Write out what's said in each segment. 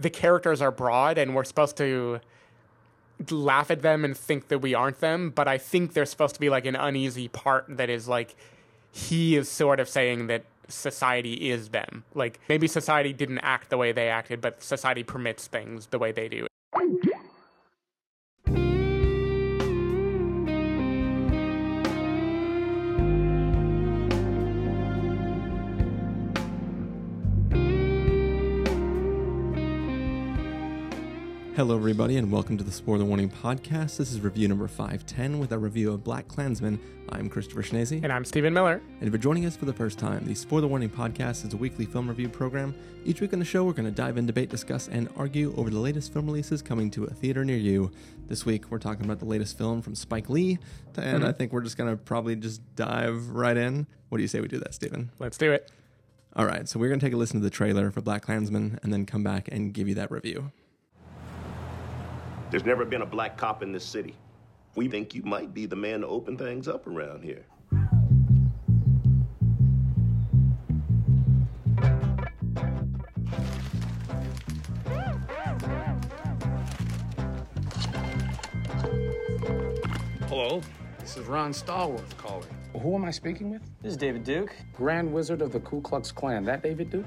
the characters are broad and we're supposed to laugh at them and think that we aren't them, but I think there's supposed to be like an uneasy part that is like he is sort of saying that society is them. Like maybe society didn't act the way they acted, but society permits things the way they do. Hello, everybody, and welcome to the Spoiler Warning Podcast. This is review number 510 with a review of BlacKkKlansman. I'm Christopher Schnese. And I'm Stephen Miller. And if you're joining us for the first time, the Spoiler Warning Podcast is a weekly film review program. Each week on the show, we're going to dive in, debate, discuss, and argue over the latest film releases coming to a theater near you. This week, we're talking about the latest film from Spike Lee, and mm-hmm. I think we're just going to probably just dive right in. What do you say we do that, Stephen? Let's do it. All right, so we're going to take a listen to the trailer for BlacKkKlansman and then come back and give you that review. There's never been a black cop in this city. We think you might be the man to open things up around here. Hello, this is Ron Stallworth calling. Who am I speaking with? This is David Duke. Grand Wizard of the Ku Klux Klan. That David Duke?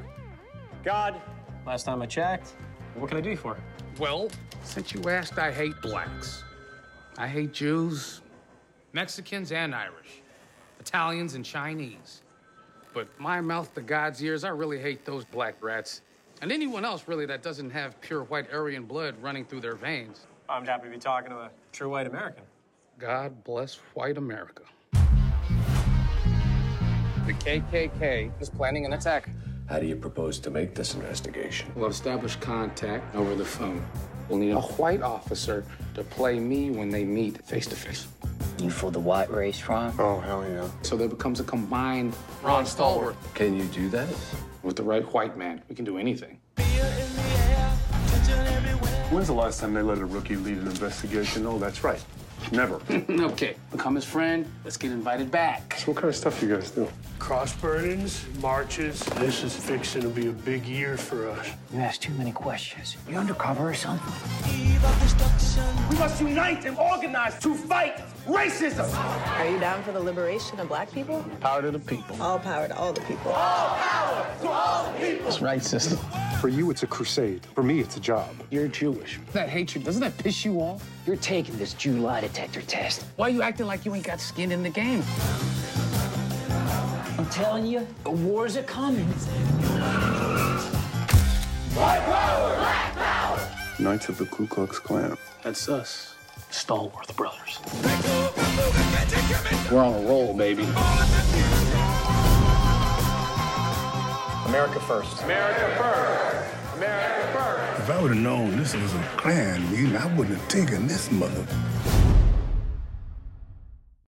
God. Last time I checked. What can I do you for? Well, since you asked, I hate blacks. I hate Jews, Mexicans, and Irish, Italians, and Chinese. But my mouth to God's ears, I really hate those black rats. And anyone else, really, that doesn't have pure white Aryan blood running through their veins. I'm happy to be talking to a true white American. God bless white America. The KKK is planning an attack how do you propose to make this investigation? We'll establish contact over the phone. We'll need a white officer to play me when they meet face to face. You for the white race, Ron? Oh, hell yeah. So there becomes a combined Ron Stallworth. Can you do that? With the right white man, we can do anything. When's the last time they let a rookie lead an investigation? Oh, that's right. Never. okay, become his friend. Let's get invited back. So what kind of stuff you guys do? Cross burnings, marches. This is fixing to be a big year for us. You ask too many questions. You undercover or something? We must unite and organize to fight racism. Are you down for the liberation of black people? Power to the people. All power to all the people. All power to all the people. That's right, sister. For you, it's a crusade. For me, it's a job. You're Jewish. That hatred, doesn't that piss you off? You're taking this Jew lie detector test. Why are you acting like you ain't got skin in the game? I'm telling you, the wars are coming. White power! Black power! Knights of the Ku Klux Klan. That's us. Stallworth Brothers. We're on a roll, baby. America first. America first. America first. If I would have known this was a Klan meeting, I wouldn't have taken this mother.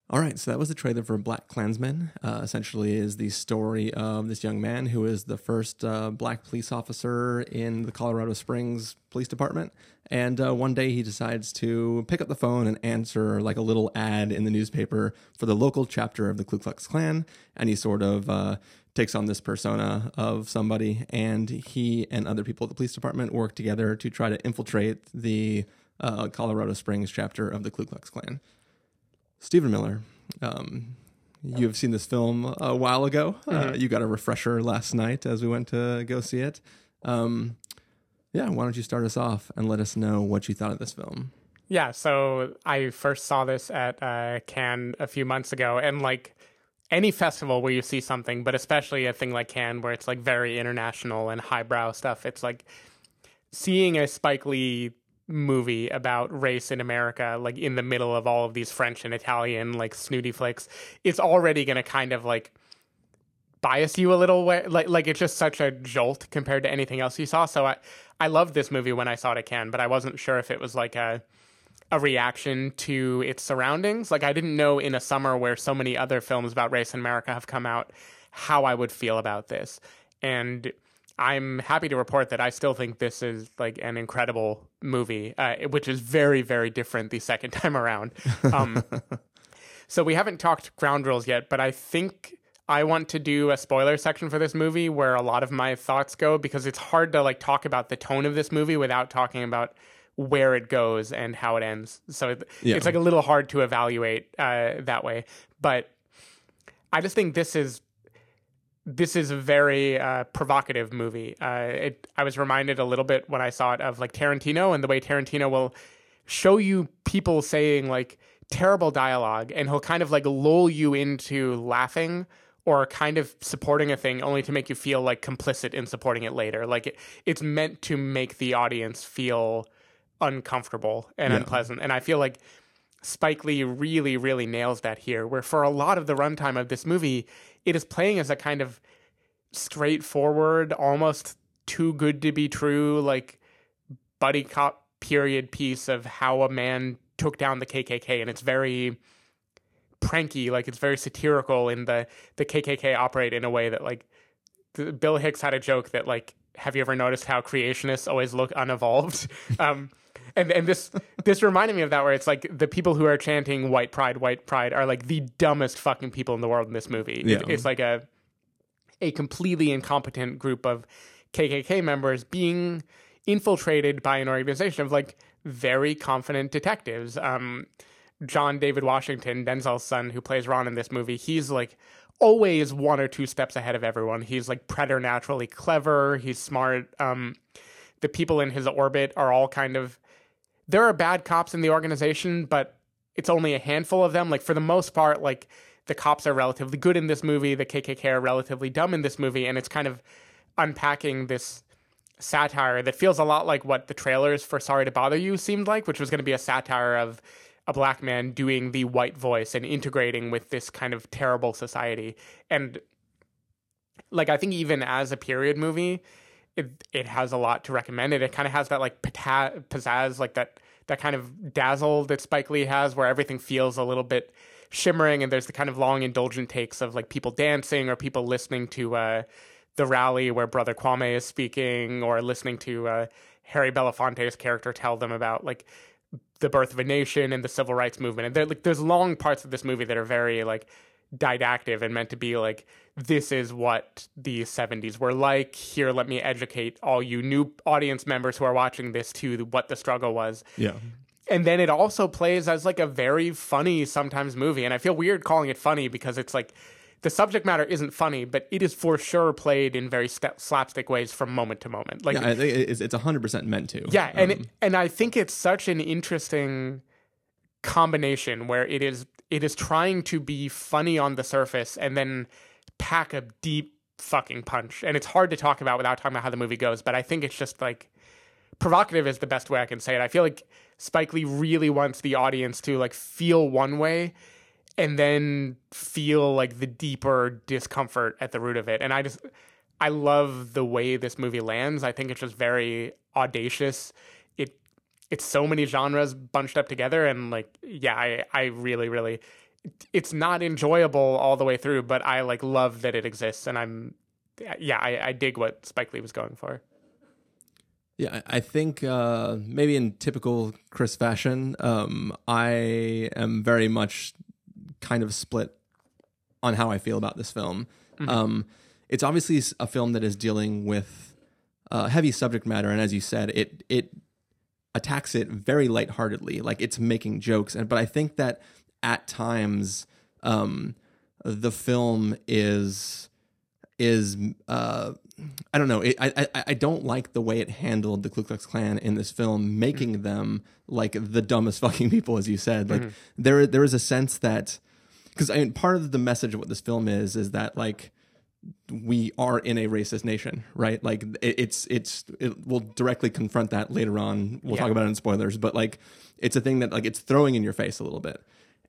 All right, so that was the trailer for BlacKkKlansman. Uh, essentially, is the story of this young man who is the first uh, black police officer in the Colorado Springs Police Department. And uh, one day he decides to pick up the phone and answer like a little ad in the newspaper for the local chapter of the Ku Klux Klan. And he sort of uh, takes on this persona of somebody, and he and other people at the police department work together to try to infiltrate the uh, Colorado Springs chapter of the Ku Klux Klan. Stephen Miller, um, you have seen this film a while ago. Uh, mm-hmm. Uh, you got a refresher last night as we went to go see it. Um, yeah, why don't you start us off and let us know what you thought of this film? Yeah, so I first saw this at uh, Cannes a few months ago, and like any festival where you see something, but especially a thing like Cannes where it's like very international and highbrow stuff, it's like seeing a Spike Lee movie about race in America, like in the middle of all of these French and Italian like snooty flicks, it's already going to kind of like bias you a little way. Like like it's just such a jolt compared to anything else you saw. So I I loved this movie when I saw it Cannes, but I wasn't sure if it was like a a reaction to its surroundings. Like I didn't know in a summer where so many other films about race in America have come out how I would feel about this. And I'm happy to report that I still think this is like an incredible movie, uh, which is very, very different the second time around. Um, so we haven't talked ground rules yet, but I think I want to do a spoiler section for this movie where a lot of my thoughts go because it's hard to like talk about the tone of this movie without talking about where it goes and how it ends. So it, Yeah. it's like a little hard to evaluate uh, that way. But I just think this is this is a very uh, provocative movie. Uh, it, I was reminded a little bit when I saw it of like Tarantino and the way Tarantino will show you people saying like terrible dialogue, and he'll kind of like lull you into laughing or kind of supporting a thing only to make you feel like complicit in supporting it later. Like it, it's meant to make the audience feel uncomfortable and Yeah. unpleasant. And I feel like Spike Lee really, really nails that here, where for a lot of the runtime of this movie, it is playing as a kind of straightforward, almost too good to be true, like buddy cop period piece of how a man took down the KKK. And it's very pranky, like it's very satirical in the, the KKK operate in a way that, like, Bill Hicks had a joke that, like, have you ever noticed how creationists always look unevolved? um, and and this this reminded me of that where it's like the people who are chanting white pride white pride are like the dumbest fucking people in the world in this movie It- it's like a a completely incompetent group of KKK members being infiltrated by an organization of like very confident detectives. Um, John David Washington, Denzel's son, who plays Ron in this movie, he's like always one or two steps ahead of everyone. He's like preternaturally clever. He's smart. Um, the people in his orbit are all kind of there are bad cops in the organization, but it's only a handful of them. Like for the most part, like the cops are relatively good in this movie. The KKK are relatively dumb in this movie, and it's kind of unpacking this satire that feels a lot like what the trailers for Sorry to Bother You seemed like, which was going to be a satire of a black man doing the white voice and integrating with this kind of terrible society. And like I think even as a period movie, it it has a lot to recommend it. It kind of has that like pata- pizzazz, like that that kind of dazzle that Spike Lee has, where everything feels a little bit shimmering, and there's the kind of long indulgent takes of like people dancing or people listening to uh, the rally where Brother Kwame is speaking, or listening to uh, Harry Belafonte's character tell them about like the birth of a nation and the civil rights movement. And there, like, there's long parts of this movie that are very like didactic and meant to be like, this is what the 70s were like. Here, let me educate all you new audience members who are watching this to what the struggle was. Yeah. And then it also plays as like a very funny sometimes movie. And I feel weird calling it funny because it's like the subject matter isn't funny, but it is for sure played in very st- slapstick ways from moment to moment. Like yeah, it's it's hundred percent meant to. yeah, and Um, it, and I think it's such an interesting combination where it is it is trying to be funny on the surface and then pack a deep fucking punch. And it's hard to talk about without talking about how the movie goes, but I think it's just like provocative is the best way I can say it. I feel like Spike Lee really wants the audience to like feel one way and then feel like the deeper discomfort at the root of it. And I just I love the way this movie lands. I think it's just very audacious. It it's so many genres bunched up together and like yeah, I I really really it's not enjoyable all the way through, but I like love that it exists and I'm yeah, I, I dig what Spike Lee was going for. Yeah, I think uh, maybe in typical Chris fashion, um, I am very much kind of split on how I feel about this film. Mhm. Um, it's obviously a film that is dealing with uh, heavy subject matter, and as you said, it it attacks it very lightheartedly, like it's making jokes. And but I think that at times, um, the film is is uh, I don't know. It, I, I I don't like the way it handled the Ku Klux Klan in this film, making them like the dumbest fucking people, as you said. Like Mhm. there there is a sense that because I mean part of the message of what this film is is that like we are in a racist nation, right? Like it, it's it's it will directly confront that later on. We'll Yeah. talk about it in spoilers, but like it's a thing that like it's throwing in your face a little bit.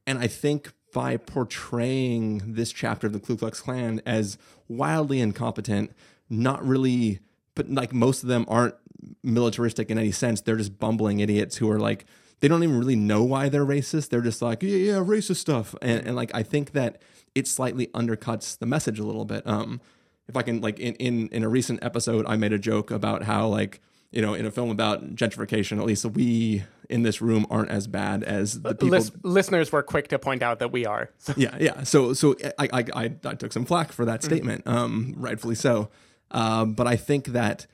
And I think by portraying this chapter of the Ku Klux Klan as wildly incompetent, not really, but like most of them aren't militaristic in any sense. They're just bumbling idiots who are like, they don't even really know why they're racist. They're just like, yeah, yeah, racist stuff. And, and like, I think that it slightly undercuts the message a little bit. Um, if I can, like, in, in, in a recent episode, I made a joke about how, like, you know, in a film about gentrification, at least we in this room aren't as bad as the people. Lis- listeners were quick to point out that we are. So. Yeah, yeah. So, so I, I, I, I took some flack for that statement, um, rightfully so. Uh, but I think that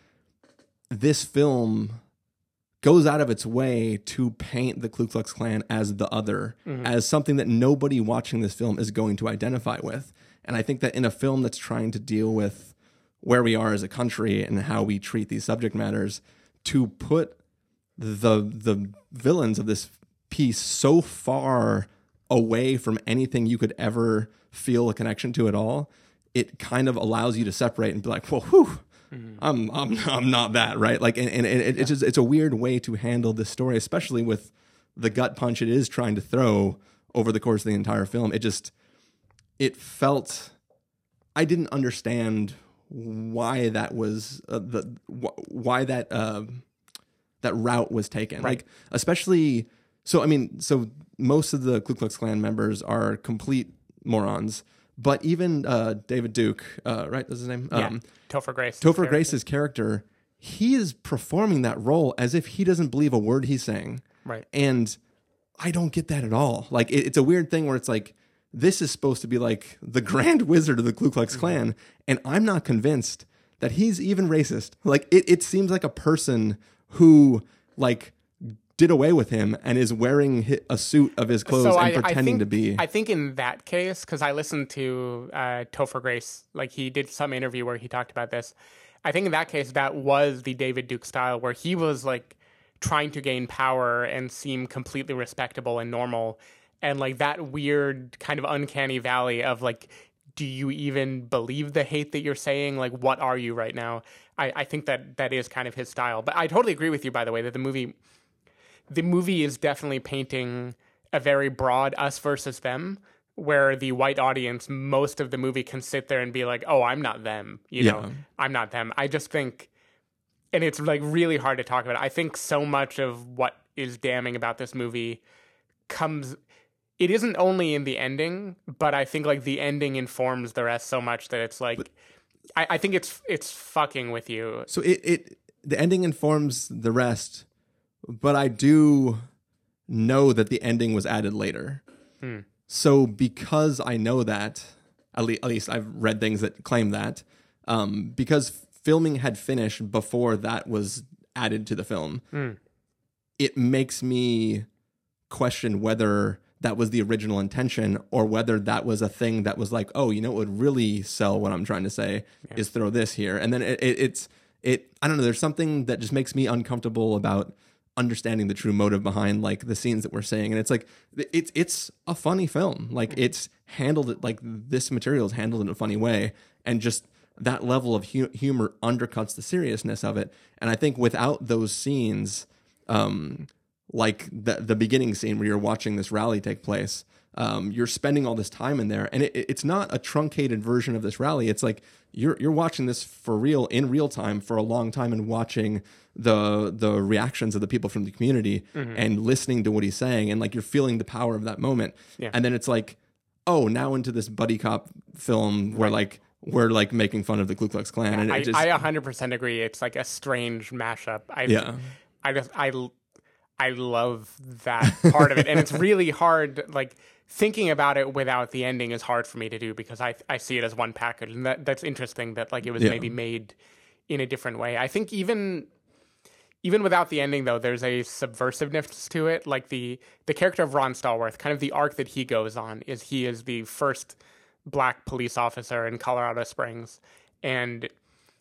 this film goes out of its way to paint the Ku Klux Klan as the other, Mhm. as something that nobody watching this film is going to identify with. And I think that in a film that's trying to deal with where we are as a country and how we treat these subject matters, to put the the villains of this piece so far away from anything you could ever feel a connection to at all, it kind of allows you to separate and be like, well, whew, I'm I'm I'm not that right. Like, and, and, and it, it's just it's a weird way to handle this story, especially with the gut punch it is trying to throw over the course of the entire film. It just it felt I didn't understand why that was uh, the wh- why that uh, that route was taken. Like especially so I mean so most of the Ku Klux Klan members are complete morons. But even uh, David Duke, uh, right? That's his name. Yeah, Topher Grace. Topher Grace's character, he is performing that role as if he doesn't believe a word he's saying. Right. And I don't get that at all. Like it, it's a weird thing where it's like this is supposed to be like the grand wizard of the Ku Klux Klan, and I'm not convinced that he's even racist. Like it, it seems like a person who like did away with him and is wearing a suit of his clothes and pretending think, to be. I think in that case, because I listened to uh, Topher Grace, like he did some interview where he talked about this. I think in that case, that was the David Duke style, where he was like trying to gain power and seem completely respectable and normal, and like that weird kind of uncanny valley of like, do you even believe the hate that you're saying? Like, what are you right now? I, I think that that is kind of his style. But I totally agree with you, by the way, that the movie the movie is definitely painting a very broad us versus them where the white audience most of the movie can sit there and be like oh i'm not them you know? I'm not them. I just think and it's like really hard to talk about. I think so much of what is damning about this movie comes it isn't only in the ending but i think like the ending informs the rest so much that it's like I, I think it's it's fucking with you. So it, it the ending informs the rest, but I do know that the ending was added later. Hmm. So because I know that, at, le- at least I've read things that claim that, um, because filming had finished before that was added to the film, Hmm. it makes me question whether that was the original intention or whether that was a thing that was like, oh, you know, it would really sell what I'm trying to say is throw this here, and then it, it, it's it. I don't know. There's something that just makes me uncomfortable about understanding the true motive behind like the scenes that we're seeing and it's like it's it's a funny film. Like it's handled it like this material is handled in a funny way, and just that level of hu- humor undercuts the seriousness of it. And I think without those scenes, um, like the the beginning scene where you're watching this rally take place. Um, you're spending all this time in there, and it, it's not a truncated version of this rally. It's like you're you're watching this for real in real time for a long time, and watching the the reactions of the people from the community Mhm. and listening to what he's saying, and like you're feeling the power of that moment. Yeah. And then it's like, oh, now into this buddy cop film where like we're like making fun of the Ku Klux Klan, and it I, just I 100% agree. It's like a strange mashup. I, Yeah. I just, I, I love that part of it. And it's really hard, like, thinking about it without the ending is hard for me to do because I, I see it as one package. And that, that's interesting that, like, it was Yeah. maybe made in a different way. I think even even without the ending though there's a subversiveness to it. Like the the character of ron stallworth kind of the arc that he goes on is he is the first black police officer in colorado springs and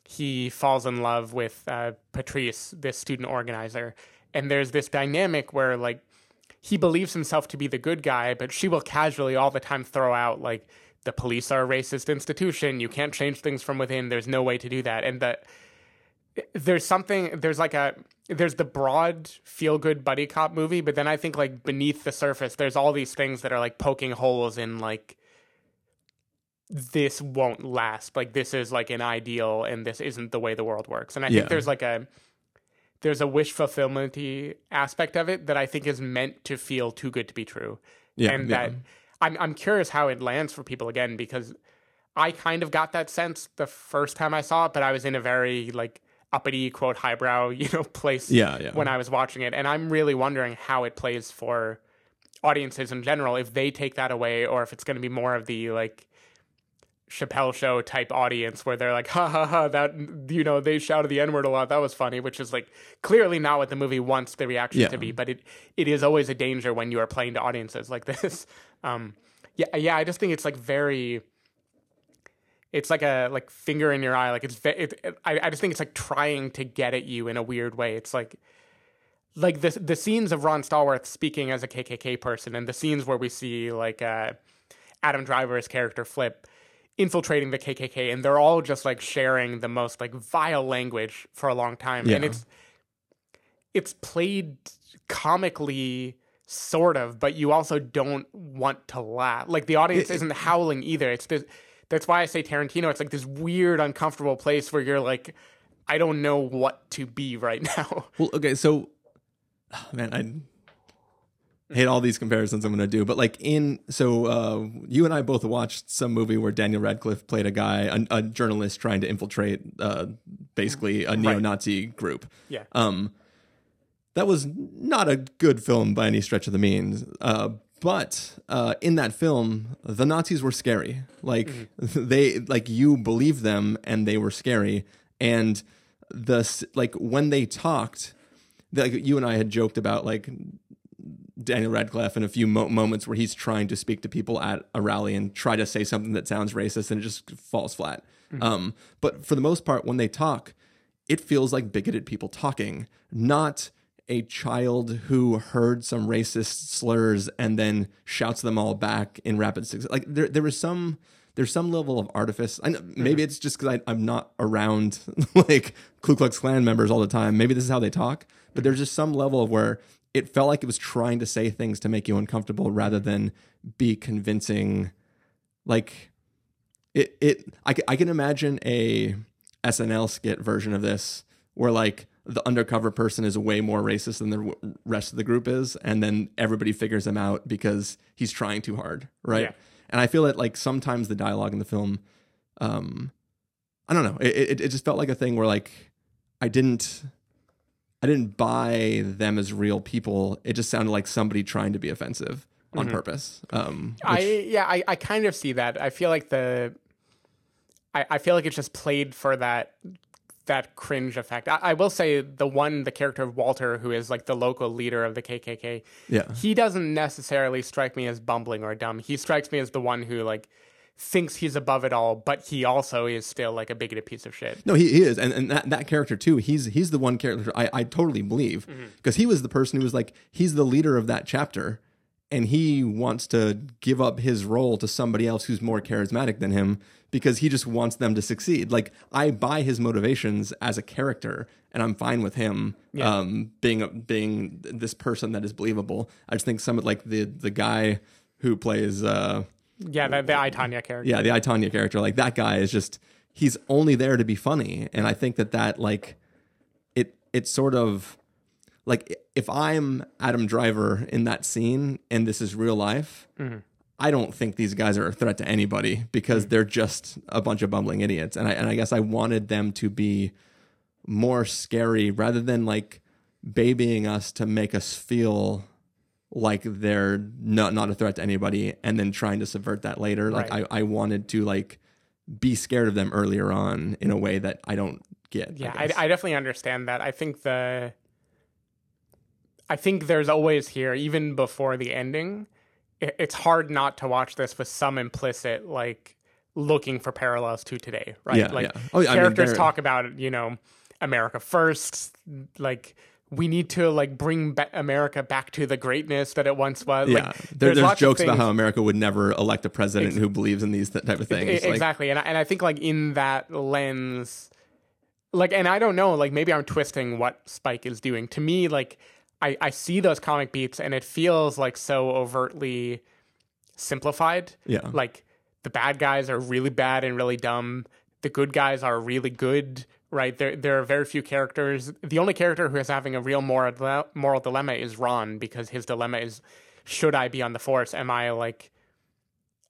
he falls in love with uh, patrice this student organizer. And there's this dynamic where like he believes himself to be the good guy but she will casually all the time throw out like the police are a racist institution. You can't change things from within. There's no way to do that. And that there's something there's like a there's the broad feel good buddy cop movie but then i think like beneath the surface there's all these things that are like poking holes in like this won't last like this is like an ideal and this isn't the way the world works and i Yeah. think there's like a there's a wish fulfillment aspect of it that i think is meant to feel too good to be true Yeah, and yeah. that I'm, I'm curious how it lands for people again because I kind of got that sense the first time I saw it, but I was in a very like uppity quote highbrow you know place Yeah, yeah. when I was watching it, and I'm really wondering how it plays for audiences in general if they take that away or if it's going to be more of the like Chappelle show type audience where they're like, ha ha ha, that, you know, they shouted the N word a lot. That was funny, which is like clearly not what the movie wants the reaction Yeah. to be, but it, it is always a danger when you are playing to audiences like this. Um, yeah, yeah, I just think it's like very, it's like a like finger in your eye. Like it's, it, it, I, I just think it's like trying to get at you in a weird way. It's like, like the the scenes of Ron Stallworth speaking as a KKK person, and the scenes where we see like uh, Adam Driver's character Flip infiltrating the KKK, and they're all just like sharing the most like vile language for a long time, and it's it's played comically sort of but you also don't want to laugh like the audience isn't howling either it's this that's why i say tarantino it's like this weird uncomfortable place where you're like i don't know what to be right now Well, okay, so man, I hate all these comparisons I'm going to do, but like in so uh, you and I both watched some movie where Daniel Radcliffe played a guy, a, a journalist trying to infiltrate, uh, basically a neo-Nazi group. Yeah. Um, that was not a good film by any stretch of the means. Uh, but uh, in that film, the Nazis were scary. Like they, like you believed them, and they were scary. And the like when they talked, like you and I had joked about like Daniel Radcliffe in a few mo- moments where he's trying to speak to people at a rally and try to say something that sounds racist and it just falls flat. Um, but for the most part, when they talk, it feels like bigoted people talking, not a child who heard some racist slurs and then shouts them all back in rapid succession. Like there, there was some. There's some level of artifice. I know, mm-hmm. maybe it's just because I'm not around like Ku Klux Klan members all the time. Maybe this is how they talk. But mm-hmm. there's just some level of where it felt like it was trying to say things to make you uncomfortable rather than be convincing. Like it, it. I, I can imagine a SNL skit version of this where like the undercover person is way more racist than the rest of the group is, and then everybody figures him out because he's trying too hard, right? Yeah. And I feel that like sometimes the dialogue in the film, um, I don't know, it, it it just felt like a thing where like I didn't. I didn't buy them as real people. It just sounded like somebody trying to be offensive on Mhm. purpose. Um, I yeah, I, I kind of see that. I feel like the I, I feel like it's just played for that that cringe effect. I, I will say the one the character of Walter, who is like the local leader of the KKK, Yeah. he doesn't necessarily strike me as bumbling or dumb. He strikes me as the one who like thinks he's above it all, but he also is still like a bigoted piece of shit. No, he, he is, and, and that, that character too. He's he's the one character I, I totally believe mm-hmm. because he was the person who was like he's the leader of that chapter, and he wants to give up his role to somebody else who's more charismatic than him because he just wants them to succeed. Like I buy his motivations as a character, and I'm fine with him Yeah. um, being a- being this person that is believable. I just think some of like the the guy who plays. Uh, Yeah, the, the I, Tonya character. yeah, the I, Tonya character, like that guy is just he's only there to be funny, and I think that that like it it sort of like if I'm Adam Driver in that scene and this is real life, Mhm. I don't think these guys are a threat to anybody because they're just a bunch of bumbling idiots, and I and I guess I wanted them to be more scary rather than like babying us to make us feel like they're not not a threat to anybody and then trying to subvert that later like Right. I, I wanted to like be scared of them earlier on in a way that i don't get Yeah, I I. I definitely understand that. I think the, I think there's always here, even before the ending, it's hard not to watch this with some implicit like looking for parallels to today, right? Yeah, like yeah. Oh, yeah, I mean, characters talk about you know America first, like. We need to like bring ba- America back to the greatness that it once was. yeah Like, there, there's, of jokes about how america would never elect a president Ex- who believes in these th- type of things E- Like, exactly and I, and I think like in that lens like and i don't know like maybe i'm twisting what spike is doing to me like i i see those comic beats and it feels like so overtly simplified. Yeah. like the bad guys are really bad and really dumb. The good guys are really good right? There there are very few characters. The only character who is having a real moral moral dilemma is ron because his dilemma is should i be on the force? Am i like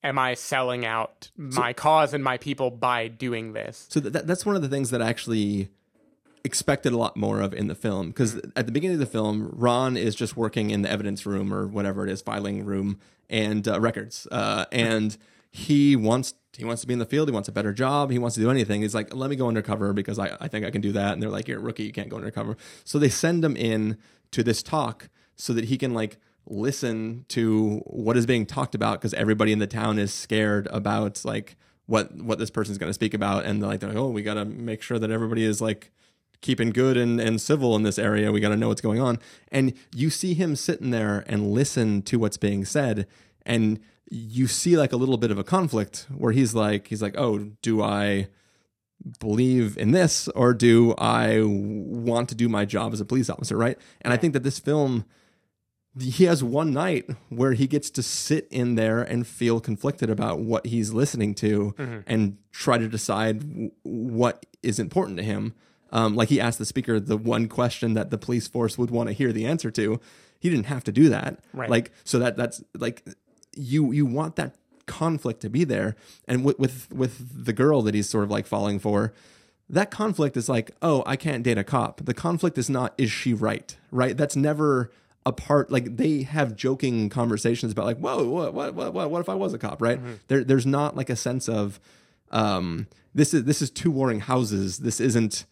am I selling out my cause and my people by doing this? So that, that's one of the things that actually expected a lot more of in the film because at the beginning of the film, Ron is just working in the evidence room or whatever it is, filing room and uh, records, uh, and he wants he wants to be in the field. He wants a better job. He wants to do anything. He's like, let me go undercover because I, I think I can do that. And they're like, you're a rookie. You can't go undercover. So they send him in to this talk so that he can like listen to what is being talked about because everybody in the town is scared about like what what this person's going to speak about and like, they're like oh we got to make sure that everybody is like keeping good and, and civil in this area. We got to know what's going on. And you see him sitting there and listen to what's being said and you see like a little bit of a conflict where he's like he's like oh do i believe in this or do i want to do my job as a police officer? Right? And i think that this film he has one night where he gets to sit in there and feel conflicted about what he's listening to Mhm. and try to decide w- what is important to him. Um, like he asked the speaker the one question that the police force would want to hear the answer to. He didn't have to do that. Right. Like so that that's like you you want that conflict to be there. And with with with the girl that he's sort of like falling for, that conflict is like, oh, I can't date a cop. The conflict is not, is she right? Right? That's never a part. Like they have joking conversations about like, whoa, what, what, what, what, what if I was a cop? Right? There, there's not like a sense of, um, this is this is two warring houses. This isn't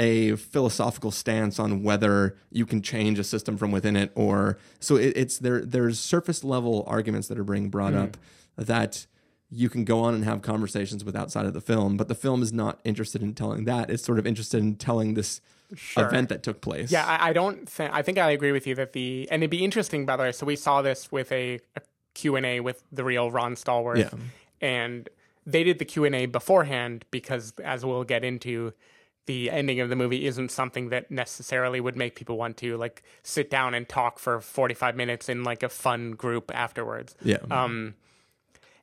a philosophical stance on whether you can change a system from within it or so it, it's there there's surface level arguments that are being brought Mm. up that you can go on and have conversations with outside of the film but the film is not interested in telling that it's sort of interested in telling this Sure. event that took place Yeah, I, I don't think I think I agree with you that the and it'd be interesting by the way. So we saw this with a, a Q and A with the real Ron Stallworth, Yeah. and they did the Q and A beforehand because, as we'll get into, the ending of the movie isn't something that necessarily would make people want to like sit down and talk for forty five minutes in like a fun group afterwards. Yeah. Um,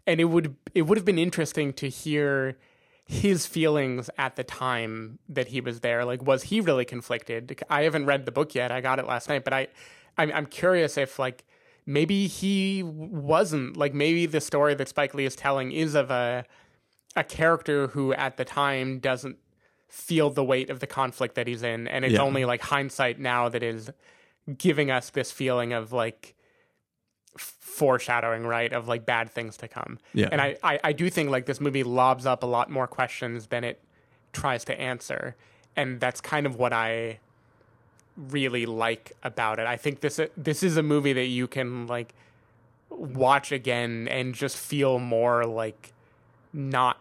and it would it would have been interesting to hear his feelings at the time that he was there. Like, was he really conflicted? I haven't read the book yet. I got it last night, but I, I'm, I'm curious if like maybe he wasn't. Like, maybe the story that Spike Lee is telling is of a a character who at the time doesn't feel the weight of the conflict that he's in, and it's Yeah. only like hindsight now that is giving us this feeling of like foreshadowing, right? Of like bad things to come. Yeah. And I, I, I do think like this movie lobs up a lot more questions than it tries to answer. And that's kind of what I really like about it. I think this this is a movie that you can like watch again and just feel more like not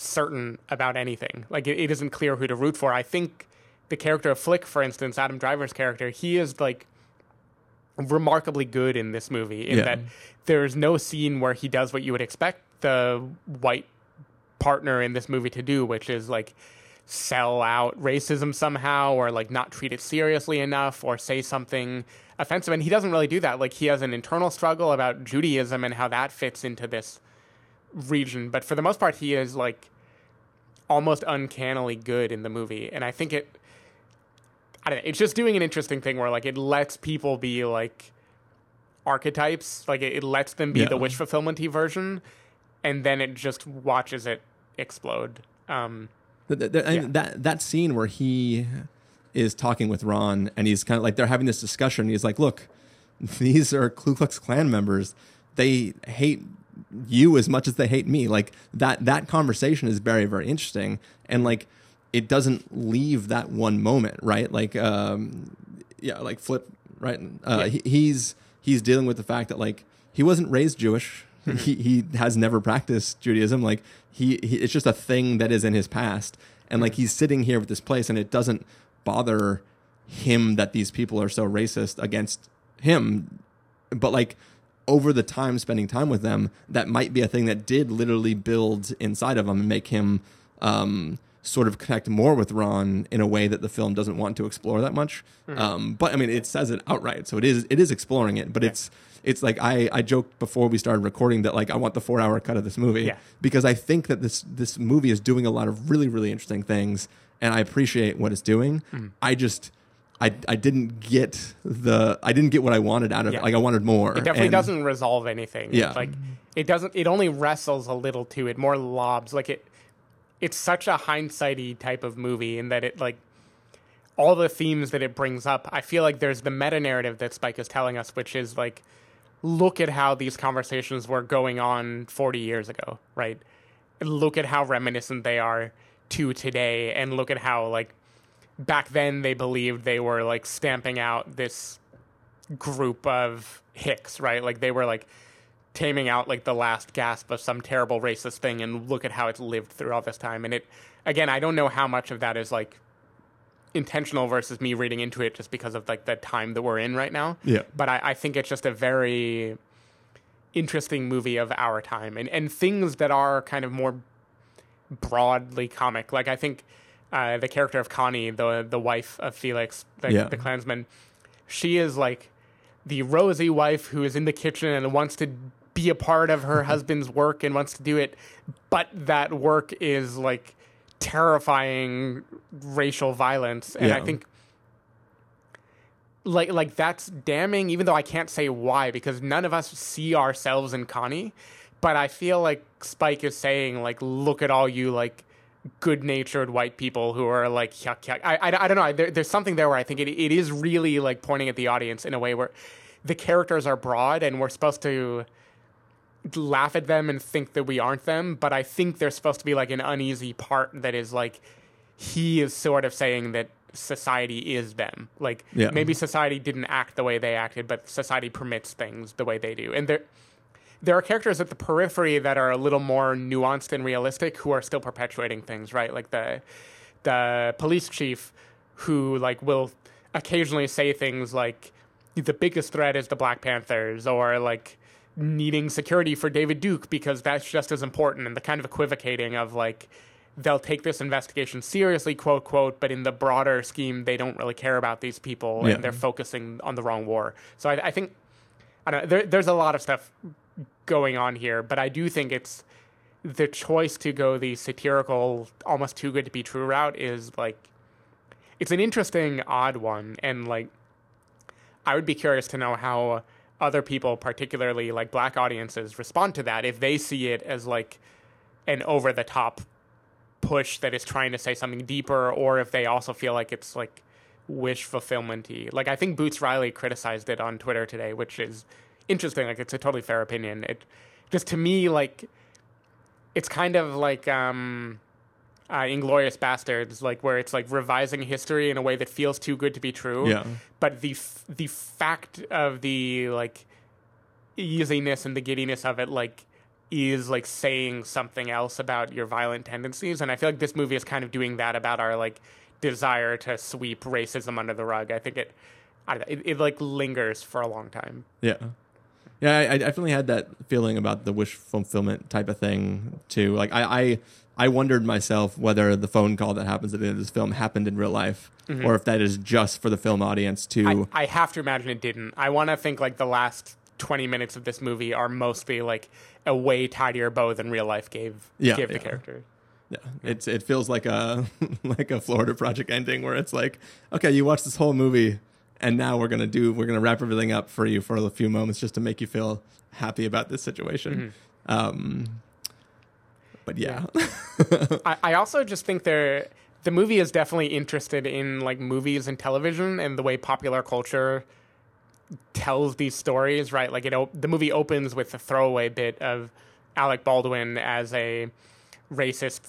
certain about anything. Like it, it isn't clear who to root for. I think the character of Flip, for instance, Adam Driver's character, he is like remarkably good in this movie in Yeah. that there's no scene where he does what you would expect the white partner in this movie to do, which is like sell out racism somehow or like not treat it seriously enough or say something offensive. And he doesn't really do that. Like he has an internal struggle about Judaism and how that fits into this region. But for the most part, he is like almost uncannily good in the movie. And I think it, I don't know, it's just doing an interesting thing where like it lets people be like archetypes. Like it, it lets them be Yeah. the wish fulfillment version. And then it just watches it explode. Um, Th- th- th- I- Yeah. that that scene where he is talking with Ron and he's kind of like they're having this discussion. He's like, "Look, these are Ku Klux Klan members. They hate you as much as they hate me." Like that that conversation is very very interesting and like it doesn't leave that one moment, right? Like um yeah, like flip, right? Uh Yeah. he, he's he's dealing with the fact that like he wasn't raised Jewish. he he has never practiced Judaism. Like he, he it's just a thing that is in his past. And like he's sitting here with this place and it doesn't bother him that these people are so racist against him. But like over the time spending time with them, that might be a thing that did literally build inside of him and make him um sort of connect more with Ron in a way that the film doesn't want to explore that much. Mhm. Um, but I mean, it says it outright, so it is it is exploring it. But it's it's like I I joked before we started recording that like I want the four hour cut of this movie Yeah. because I think that this this movie is doing a lot of really really interesting things, and I appreciate what it's doing. Mhm. I just. I, I didn't get the I didn't get what I wanted out of Yeah. it. Like I wanted more. It definitely And- doesn't resolve anything. Yeah. Like it doesn't it only wrestles a little too. It more lobs. Like it it's such a hindsighty type of movie in that it like all the themes that it brings up, I feel like there's the meta narrative that Spike is telling us, which is like, look at how these conversations were going on 40 years ago, right? Look at how reminiscent they are to today, and look at how like back then they believed they were like stamping out this group of hicks, right? Like they were like taming out like the last gasp of some terrible racist thing and look at how it's lived through all this time and it again i don't know how much of that is like intentional versus me reading into it just because of like the time that we're in right now Yeah. but i, I think it's just a very interesting movie of our time and, and things that are kind of more broadly comic like i think uh, the character of connie the the wife of felix the, Yeah. the klansman she is like the rosy wife who is in the kitchen and wants to be a part of her husband's work and wants to do it, but that work is like terrifying racial violence. And I think like like that's damning, even though I can't say why, because none of us see ourselves in Connie. But I feel like Spike is saying, like, look at all you like good natured white people who are like yuck yuck. I, I, I don't know. There, there's something there where I think it, it is really like pointing at the audience in a way where the characters are broad and we're supposed to laugh at them and think that we aren't them. But I think there's supposed to be like an uneasy part that is like he is sort of saying that society is them. Like Yeah. maybe society didn't act the way they acted, but society permits things the way they do. And there there are characters at the periphery that are a little more nuanced and realistic who are still perpetuating things, right? Like the the police chief who like will occasionally say things like the biggest threat is the Black Panthers or like needing security for David Duke because that's just as important and the kind of equivocating of like they'll take this investigation seriously quote quote but in the broader scheme they don't really care about these people Yeah. and they're focusing on the wrong war so I, I think I don't know there, there's a lot of stuff going on here but I do think it's the choice to go the satirical almost too good to be true route is like it's an interesting odd one and like I would be curious to know how other people, particularly like black audiences, respond to that if they see it as like an over the top push that is trying to say something deeper, or if they also feel like it's like wish fulfillmenty. Like I think Boots Riley criticized it on Twitter today, which is interesting. Like it's a totally fair opinion. It just to me like it's kind of like um uh, Inglourious Basterds, like where it's like revising history in a way that feels too good to be true. Yeah. But the f- the fact of the like easiness and the giddiness of it, like, is like saying something else about your violent tendencies. And I feel like this movie is kind of doing that about our like desire to sweep racism under the rug. I think it, I don't know, it, it like lingers for a long time. Yeah. Yeah, I, I definitely had that feeling about the wish fulfillment type of thing too. Like I, I, I wondered myself whether the phone call that happens at the end of this film happened in real life, Mhm. or if that is just for the film audience to. I, I have to imagine it didn't. I want to think like the last 20 minutes of this movie are mostly like a way tidier bow than real life gave Yeah, the yeah. character. yeah, it's it feels like a like a Florida Project ending where it's like, okay, you watch this whole movie, and now we're gonna do we're gonna wrap everything up for you for a few moments just to make you feel happy about this situation. Mm-hmm. Um, but yeah, I, I also just think there the movie is definitely interested in like movies and television and the way popular culture tells these stories, right? Like it op- the movie opens with a throwaway bit of Alec Baldwin as a racist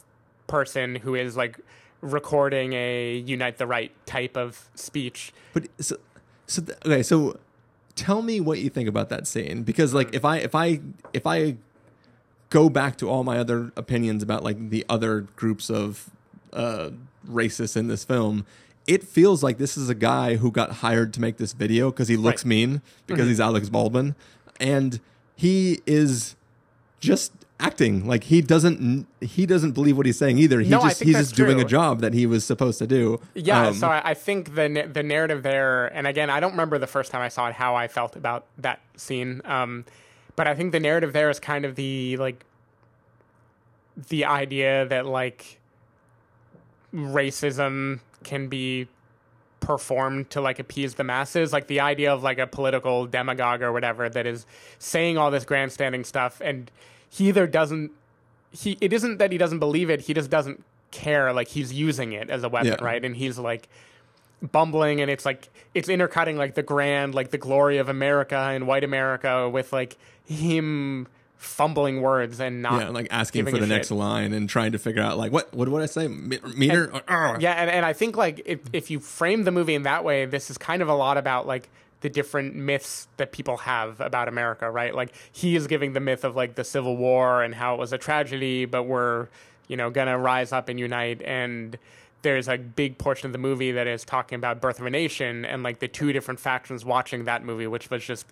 person who is like recording a unite the right type of speech. But so, so th- okay, so tell me what you think about that scene because like if I if I if I go back to all my other opinions about like the other groups of uh racists in this film, it feels like this is a guy who got hired to make this video because he looks Right. mean because Mhm. he's Alex Baldwin and he is just acting. Like he doesn't he doesn't believe what he's saying either. He No, I just he's just doing a job that he was supposed to do. Yeah, Um, so I, I think the the narrative there, and again, I don't remember the first time I saw it how I felt about that scene, um, but I think the narrative there is kind of the like the idea that like racism can be performed to like appease the masses. Like the idea of like a political demagogue or whatever that is saying all this grandstanding stuff and he either doesn't he it isn't that he doesn't believe it he just doesn't care like he's using it as a weapon Yeah. right and he's like bumbling and it's like it's intercutting like the grand like the glory of america and white america with like him fumbling words and not yeah, like asking for the next shit. line and trying to figure out like what what would I say Me- meter? Or- uh. yeah and, and i think like if, if you frame the movie in that way this is kind of a lot about like the different myths that people have about america right? Like he is giving the myth of like the civil war and how it was a tragedy but we're you know gonna rise up and unite. And there's a big portion of the movie that is talking about birth of a nation and like the two different factions watching that movie which was just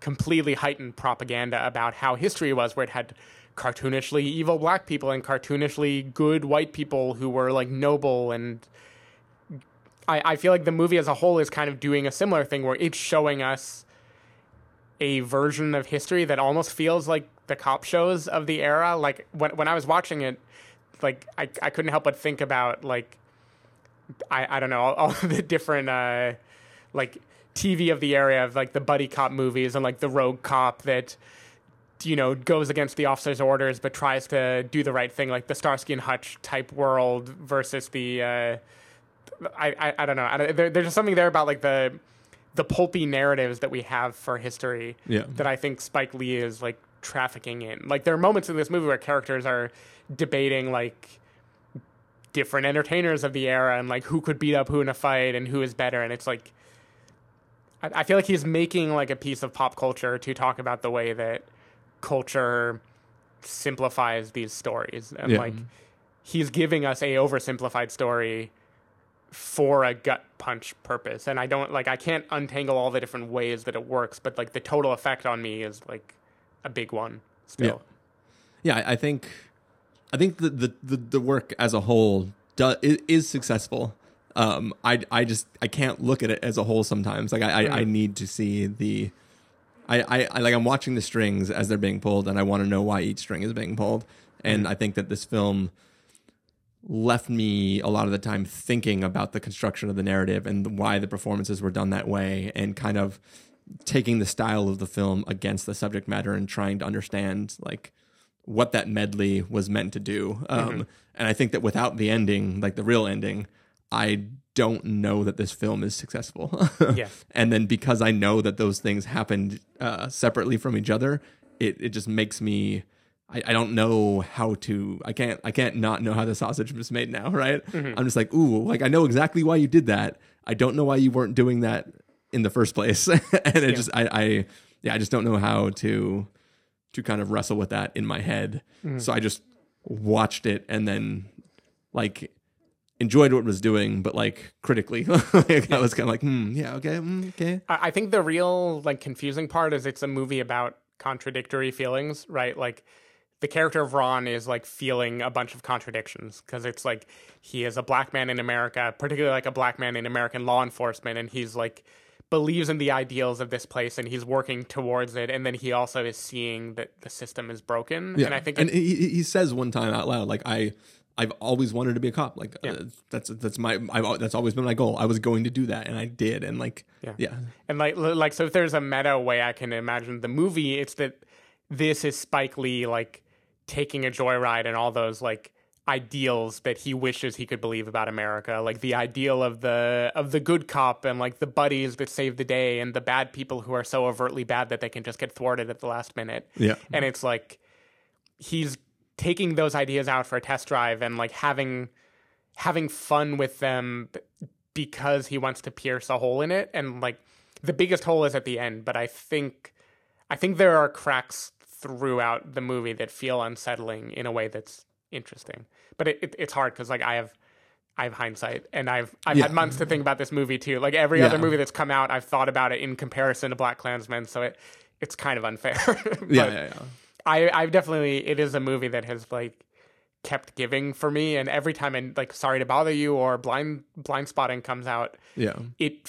completely heightened propaganda about how history was where it had cartoonishly evil black people and cartoonishly good white people who were like noble and I, I feel like the movie as a whole is kind of doing a similar thing where it's showing us a version of history that almost feels like the cop shows of the era. Like when when I was watching it, like I, I couldn't help but think about like I, I don't know all, all the different uh, like TV of the area of like the buddy cop movies and like the rogue cop that you know goes against the officer's orders but tries to do the right thing like the Starsky and Hutch type world versus the uh, I, I I don't know I, don't- there, there's just something there about like the the pulpy narratives that we have for history Yeah. that I think Spike Lee is like trafficking in. Like there are moments in this movie where characters are debating like different entertainers of the era and like who could beat up who in a fight and who is better and it's like I, I feel like he's making like a piece of pop culture to talk about the way that culture simplifies these stories and Yeah. like he's giving us a oversimplified story for a gut punch purpose and i don't like i can't untangle all the different ways that it works but like the total effect on me is like a big one still yeah, I I think, I think the the, the, the work as a whole do, is, is successful. Um, I I just I can't look at it as a whole sometimes. Like I I, I need to see the, I, I I like I'm watching the strings as they're being pulled, and I want to know why each string is being pulled. And I think that this film left me a lot of the time thinking about the construction of the narrative and why the performances were done that way, and kind of taking the style of the film against the subject matter and trying to understand like what that medley was meant to do. Um, Mhm. And I think that without the ending, like the real ending, I don't know that this film is successful. Yeah. And then because I know that those things happened uh, separately from each other, it, it just makes me. I, I don't know how to. I can't. I can't not know how the sausage was made now. Right. Mhm. I'm just like, ooh, like I know exactly why you did that. I don't know why you weren't doing that in the first place. and it Yeah. just, I, I, yeah, I just don't know how to to kind of wrestle with that in my head. Mhm. So I just watched it and then like enjoyed what it was doing, but like critically, like, I was kind of like, hmm, yeah, okay, mm, okay. I think the real like confusing part is it's a movie about contradictory feelings, right? Like the character of Ron is like feeling a bunch of contradictions because it's like he is a black man in America, particularly like a black man in American law enforcement, and he's like believes in the ideals of this place and he's working towards it, and then he also is seeing that the system is broken. Yeah, And I think and he, he says one time out loud, like I. I've always wanted to be a cop. Like uh, that's that's my I've, that's always been my goal. I was going to do that, and I did. And like Yeah. yeah, And like like so if there's a meta way I can imagine the movie, it's that this is Spike Lee like taking a joyride and all those like ideals that he wishes he could believe about America. Like the ideal of the of the good cop and like the buddies that save the day and the bad people who are so overtly bad that they can just get thwarted at the last minute. Yeah. And it's like he's taking those ideas out for a test drive and like having having fun with them because he wants to pierce a hole in it and like the biggest hole is at the end but i think i think there are cracks throughout the movie that feel unsettling in a way that's interesting but it, it, it's hard because like i have i have hindsight and i've i've Yeah. had months to think about this movie too like every other movie that's come out i've thought about it in comparison to BlacKkKlansman so it it's kind of unfair Yeah, yeah, yeah. i i've definitely it is a movie that has like kept giving for me and every time and like sorry to bother you or blind Blindspotting comes out Yeah. it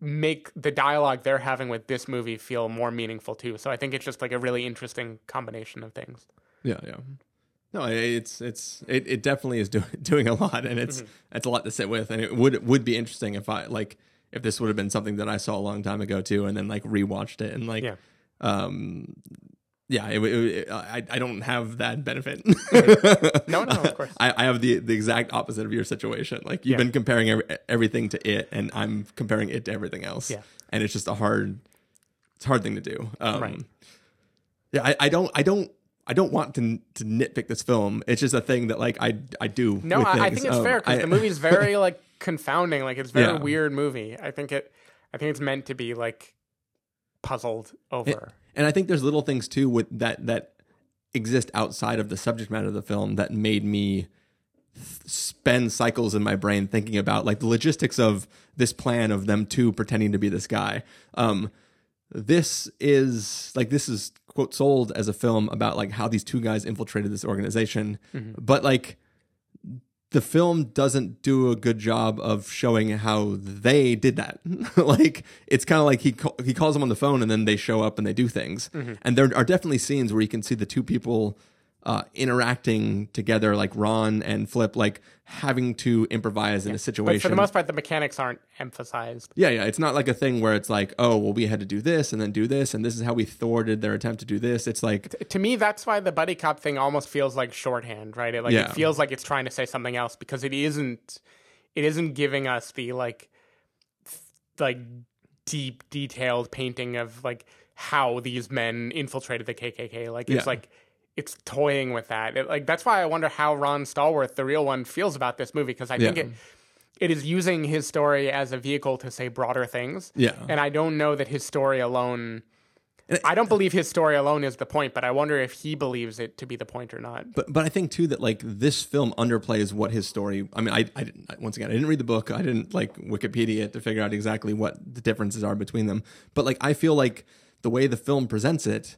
make the dialogue they're having with this movie feel more meaningful too so i think it's just like a really interesting combination of things Yeah, yeah. No, it's it's it, it definitely is doing doing a lot, and it's it's a lot to sit with, and it would would be interesting if I like if this would have been something that I saw a long time ago too, and then like rewatched it and like Yeah. um yeah, it, it, it- I I don't have that benefit. No, no, of course. I, I have the the exact opposite of your situation. Like you've Yeah. been comparing every, everything to it, and I'm comparing it to everything else. Yeah. and it's just a hard, it's a hard thing to do. Um, Right. Yeah, I, I don't, I don't, I don't want to to nitpick this film. It's just a thing that like I I do. No, I, I think it's Um, fair because the movie's very like confounding. Like it's a very Yeah. weird movie. I think it. I think it's meant to be like puzzled over. and I think there's little things too with that that exist outside of the subject matter of the film that made me spend cycles in my brain thinking about like the logistics of this plan of them two pretending to be this guy. Um, this is like this is quote sold as a film about like how these two guys infiltrated this organization, but like the film doesn't do a good job of showing how they did that. like it's kind of like he ca- he calls them on the phone and then they show up and they do things. Mm-hmm. And there are definitely scenes where you can see the two people uh, interacting together, like Ron and Flip, like having to improvise in a situation. But for the most part, the mechanics aren't emphasized. Yeah, yeah. It's not like a thing where it's like, oh, well, we had to do this and then do this, and this is how we thwarted their attempt to do this. It's like, To me, that's why the buddy cop thing almost feels like shorthand, right? It like Yeah. it feels like it's trying to say something else because it isn't. It isn't giving us the like, th- like deep, detailed painting of like how these men infiltrated the KKK. Like it's Yeah. like it's toying with that. It, like that's why I wonder how Ron Stallworth, the real one, feels about this movie because I think it it is using his story as a vehicle to say broader things. Yeah. And I don't know that his story alone. I don't believe his story alone is the point, but I wonder if he believes it to be the point or not. but but I think too that like this film underplays what his story. I mean, I I didn't once again I didn't read the book. I didn't like Wikipedia it to figure out exactly what the differences are between them. But like I feel like the way the film presents it,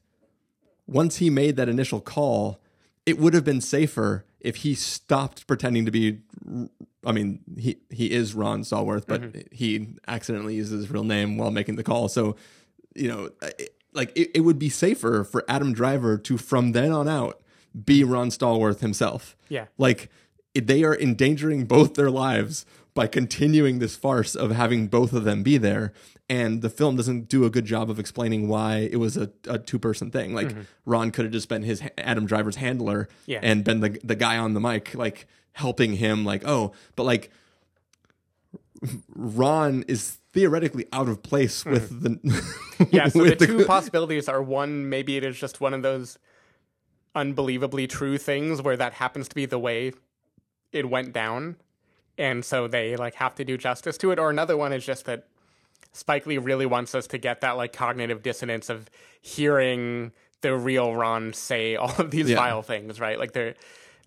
once he made that initial call, it would have been safer if he stopped pretending to be. I mean, he he is Ron Stallworth, but mm-hmm. he accidentally uses his real name while making the call. So, you know, it- like it, it would be safer for Adam Driver to from then on out be Ron Stallworth himself. Yeah. like it- they are endangering both their lives by continuing this farce of having both of them be there. And the film doesn't do a good job of explaining why it was a, a two person thing. Like mm-hmm. Ron could have just been his Adam Driver's handler Yeah. and been the the guy on the mic, like helping him. Like oh, but like Ron is theoretically out of place mm-hmm. with the Yeah, so the two possibilities are one, maybe it is just one of those unbelievably true things where that happens to be the way it went down. And so they like have to do justice to it. Or another one is just that Spike Lee really wants us to get that like cognitive dissonance of hearing the real Ron say all of these Yeah. vile things, right? Like they're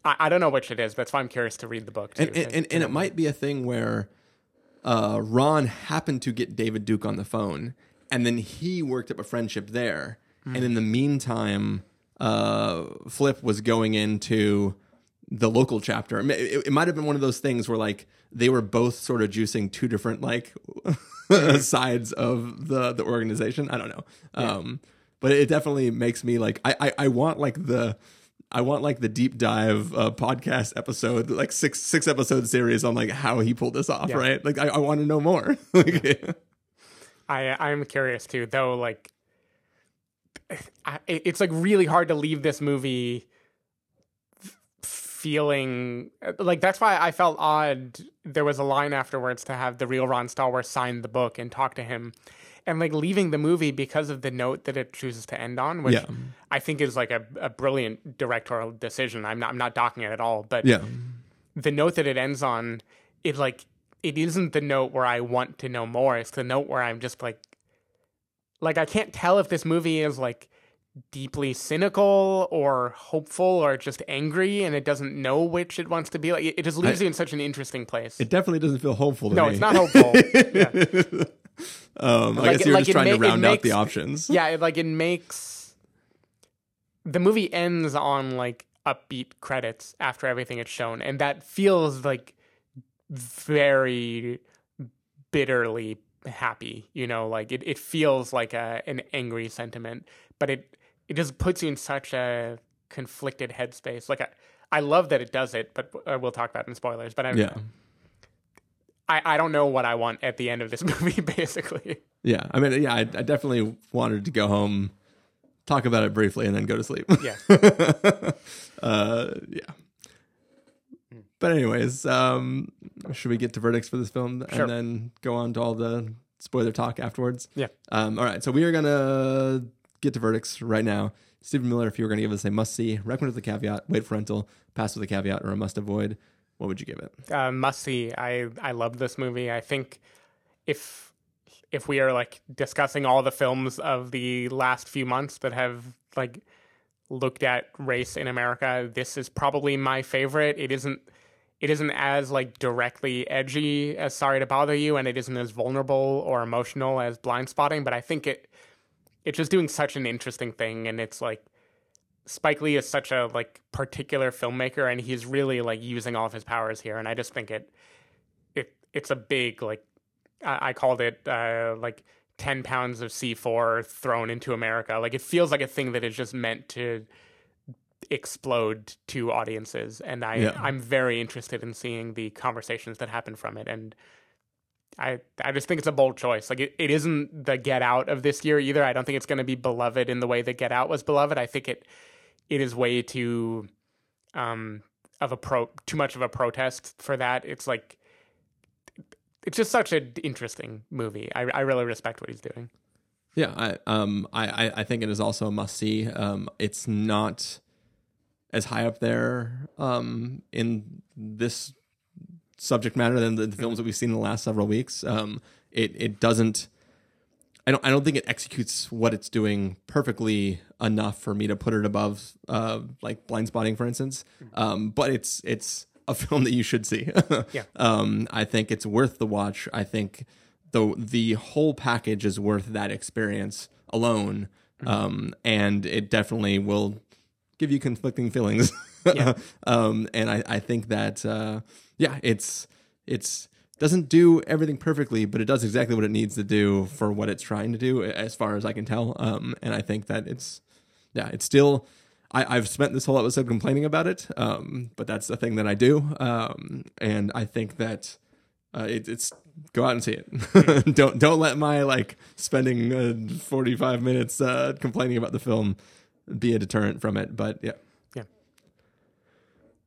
I, I don't know which it is, but that's why I'm curious to read the book too. and and, and, and it might be a thing where uh, Ron happened to get David Duke on the phone, and then he worked up a friendship there. And in the meantime, uh, Flip was going into the local chapter. It, it, it might have been one of those things where like they were both sort of juicing two different like sides of the the organization. I don't know, um, but it definitely makes me like I, I I want like the. I want like the deep dive uh, podcast episode, like six six episode series on like how he pulled this off, Yeah. right? Like I, I want to know more. like, I I'm curious too, though. Like, I, it's like really hard to leave this movie feeling uh, like that's why I felt odd. There was a line afterwards to have the real Ron Stallworth sign the book and talk to him, and like leaving the movie because of the note that it chooses to end on, which Yeah. I think is like a, a brilliant directorial decision. I'm not I'm not docking it at all, but yeah, the note that it ends on, it like it isn't the note where I want to know more. It's the note where I'm just like, like I can't tell if this movie is like deeply cynical or hopeful or just angry, and it doesn't know which it wants to be. Like it, just leaves I- you in such an interesting place. it definitely doesn't feel hopeful no, me. it's not hopeful. Yeah. um, I Like- guess you're like just trying ma- to round out the options. Yeah, it, like it makes the movie ends on like upbeat credits after everything it's shown, and that feels like very bitterly happy. You know, like it, it feels like a an angry sentiment, but it it just puts you in such a conflicted headspace. Like I, I love that it does it, but uh, we'll talk about it in spoilers. But I, yeah, I I don't know what I want at the end of this movie. Basically, yeah. I mean, yeah, I, I definitely wanted to go home talk about it briefly and then go to sleep. Yeah. uh, yeah. But anyways, um, should we get to verdicts for this film Sure. and then go on to all the spoiler talk afterwards? Yeah. Um, all right. So we are gonna get to verdicts right now. Stephen Miller, if you were gonna give us a must see, recommend with a caveat, wait for rental, pass with a caveat, or a must avoid, what would you give it? uh, must see. I I love this movie. I think if if we are like discussing all the films of the last few months that have like looked at race in America, this is probably my favorite. It isn't it isn't as like directly edgy as Sorry to Bother You, and it isn't as vulnerable or emotional as Blindspotting. But I think it it's just doing such an interesting thing, and it's like Spike Lee is such a like particular filmmaker, and he's really like using all of his powers here. And I just think it it it's a big like I, I called it uh, like ten pounds of C four thrown into America. Like it feels like a thing that is just meant to explode to audiences, and I Yeah. I'm very interested in seeing the conversations that happen from it and. I, I just think it's a bold choice. Like it, it isn't the Get Out of this year either. I don't think it's going to be beloved in the way that Get Out was beloved. I think it it is way too um of a pro too much of a protest for that. It's like it's just such an interesting movie. I I really respect what he's doing. Yeah, I um I I- I think it is also a must see. Um, it's not as high up there um in this subject matter than the, the films that we've seen in the last several weeks. Um, it it doesn't. I don't. I don't think it executes what it's doing perfectly enough for me to put it above, uh, like Blindspotting, for instance. Um, but it's it's a film that you should see. Yeah. Um, I think it's worth the watch. I think the the whole package is worth that experience alone. Um, and it definitely will give you conflicting feelings. Yeah. um, and I, I think that uh, yeah, it's it's doesn't do everything perfectly, but it does exactly what it needs to do for what it's trying to do, as far as I can tell. Um, and I think that it's yeah, it's still. I, I've spent this whole episode complaining about it, um, but that's the thing that I do, um, and I think that uh, it, it's go out and see it. don't don't let my like spending uh, forty five minutes uh, complaining about the film be a deterrent from it. But Yeah.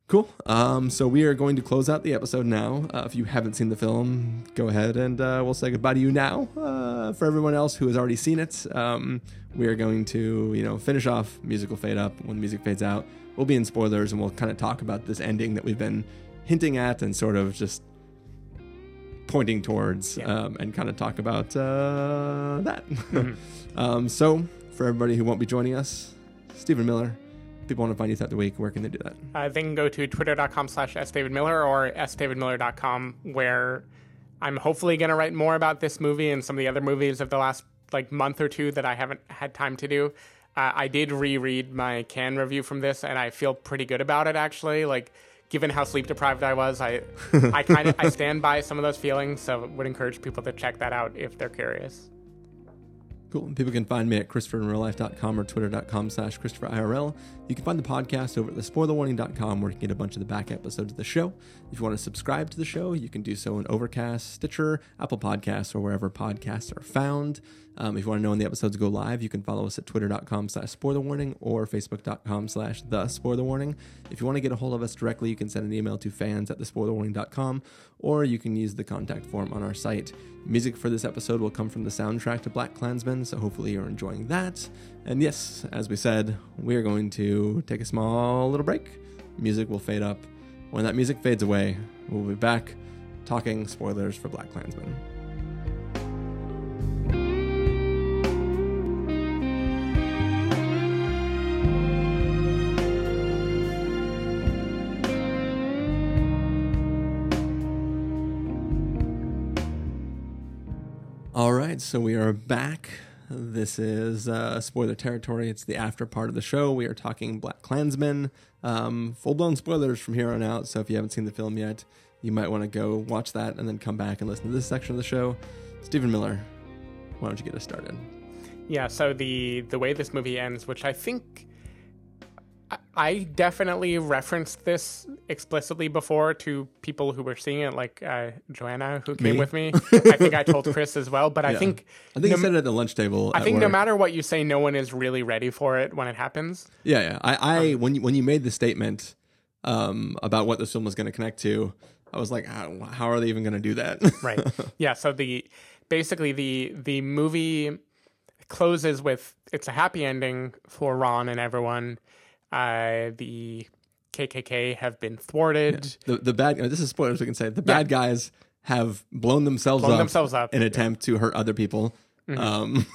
Cool. Um, so we are going to close out the episode now. Uh, if you haven't seen the film, go ahead and uh, we'll say goodbye to you now. Uh, for everyone else who has already seen it, um, we are going to, you know, finish off. Music will fade up when the music fades out. We'll be in spoilers and we'll kind of talk about this ending that we've been hinting at and sort of just pointing towards, um, and kind of talk about uh, that. um, so for everybody who won't be joining us, Stephen Miller. People want to find you throughout the week. Where can they do that? Uh, they can go to twitter.com slash sdavidmiller or sdavidmiller.com where I'm hopefully going to write more about this movie and some of the other movies of the last like month or two that I haven't had time to do. Uh, I did reread my can review from this and I feel pretty good about it actually. Like given how sleep deprived I was, I I kind of I stand by some of those feelings, so would encourage people to check that out if they're curious. Cool. People can find me at ChristopherInRealLife.com or Twitter.com slash ChristopherIRL. You can find the podcast over at TheSpoilerWarning.com where you can get a bunch of the back episodes of the show. If you want to subscribe to the show, you can do so in Overcast, Stitcher, Apple Podcasts, or wherever podcasts are found. Um, if you want to know when the episodes go live, you can follow us at Twitter.com slash SpoilerWarning or Facebook.com slash The SpoilerWarning. If you want to get a hold of us directly, you can send an email to fans at TheSpoilerWarning.com or you can use the contact form on our site. Music for this episode will come from the soundtrack to BlacKkKlansman, so hopefully you're enjoying that. And yes, as we said, we are going to take a small little break. Music will fade up. When that music fades away, we'll be back talking spoilers for BlacKkKlansman. Right, so we are back. This is uh, spoiler territory. It's the after part of the show. We are talking BlacKkKlansman. Um, Full blown spoilers from here on out. So if you haven't seen the film yet, you might want to go watch that and then come back and listen to this section of the show. Stephen Miller, why don't you get us started? Yeah, so the the way this movie ends, which I think I- definitely referenced this explicitly before to people who were seeing it, like uh, Joanna, who came Me? with me. I think I told Chris as well, but I think I think no- you said it at the lunch table. I think no matter what you say, no one is really ready for it when it happens. Yeah, yeah. I, I Um, when you when you made the statement um, about what this film was going to connect to, I was like, how, how are they even going to do that? right yeah so the basically the the movie closes with it's a happy ending for ron and everyone uh the kkk have been thwarted the the bad this is spoilers we can say the bad guys have blown themselves Blown up themselves up, in yeah. attempt to hurt other people. Mhm. Um,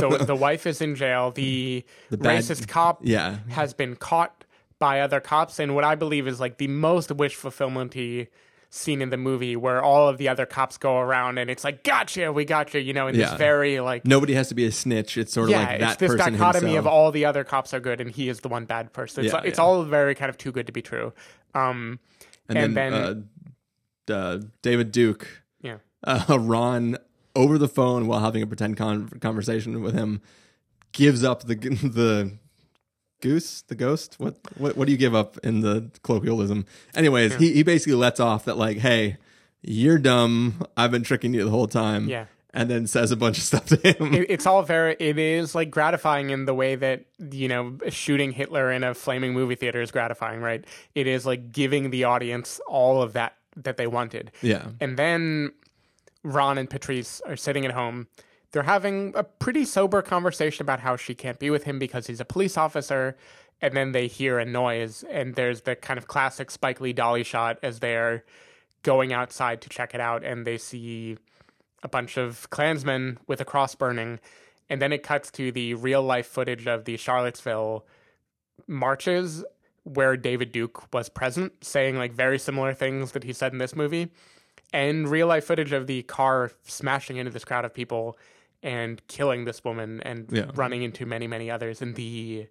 so the wife is in jail the, The bad- racist cop yeah. has been caught by other cops and what i believe is like the most wish fulfillmenty scene in the movie where all of the other cops go around and it's like gotcha we gotcha you know in yeah. this very like nobody has to be a snitch. It's sort of yeah, like that it's this person dichotomy himself. of all the other cops are good and he is the one bad person. It's, Yeah, it's all very kind of too good to be true. Um, and, then, uh, uh, David Duke, Yeah. uh, Ron over the phone while having a pretend con- conversation with him gives up the the goose, the ghost. What what what do you give up in the colloquialism? Anyways, he he basically lets off that like, hey, you're dumb. I've been tricking you the whole time. Yeah. and then says a bunch of stuff to him. it, it's all very. It is like gratifying in the way that you know shooting Hitler in a flaming movie theater is gratifying, right? It is like giving the audience all of that that they wanted. Yeah. And then Ron and Patrice are sitting at home. They're having a pretty sober conversation about how she can't be with him because he's a police officer. And then they hear a noise, and there's the kind of classic Spike Lee dolly shot as they're going outside to check it out, and they see a bunch of Klansmen with a cross burning. And then it cuts to the real life footage of the Charlottesville marches where David Duke was present, saying like very similar things that he said in this movie, and real life footage of the car smashing into this crowd of people and killing this woman and Yeah. running into many many others, and the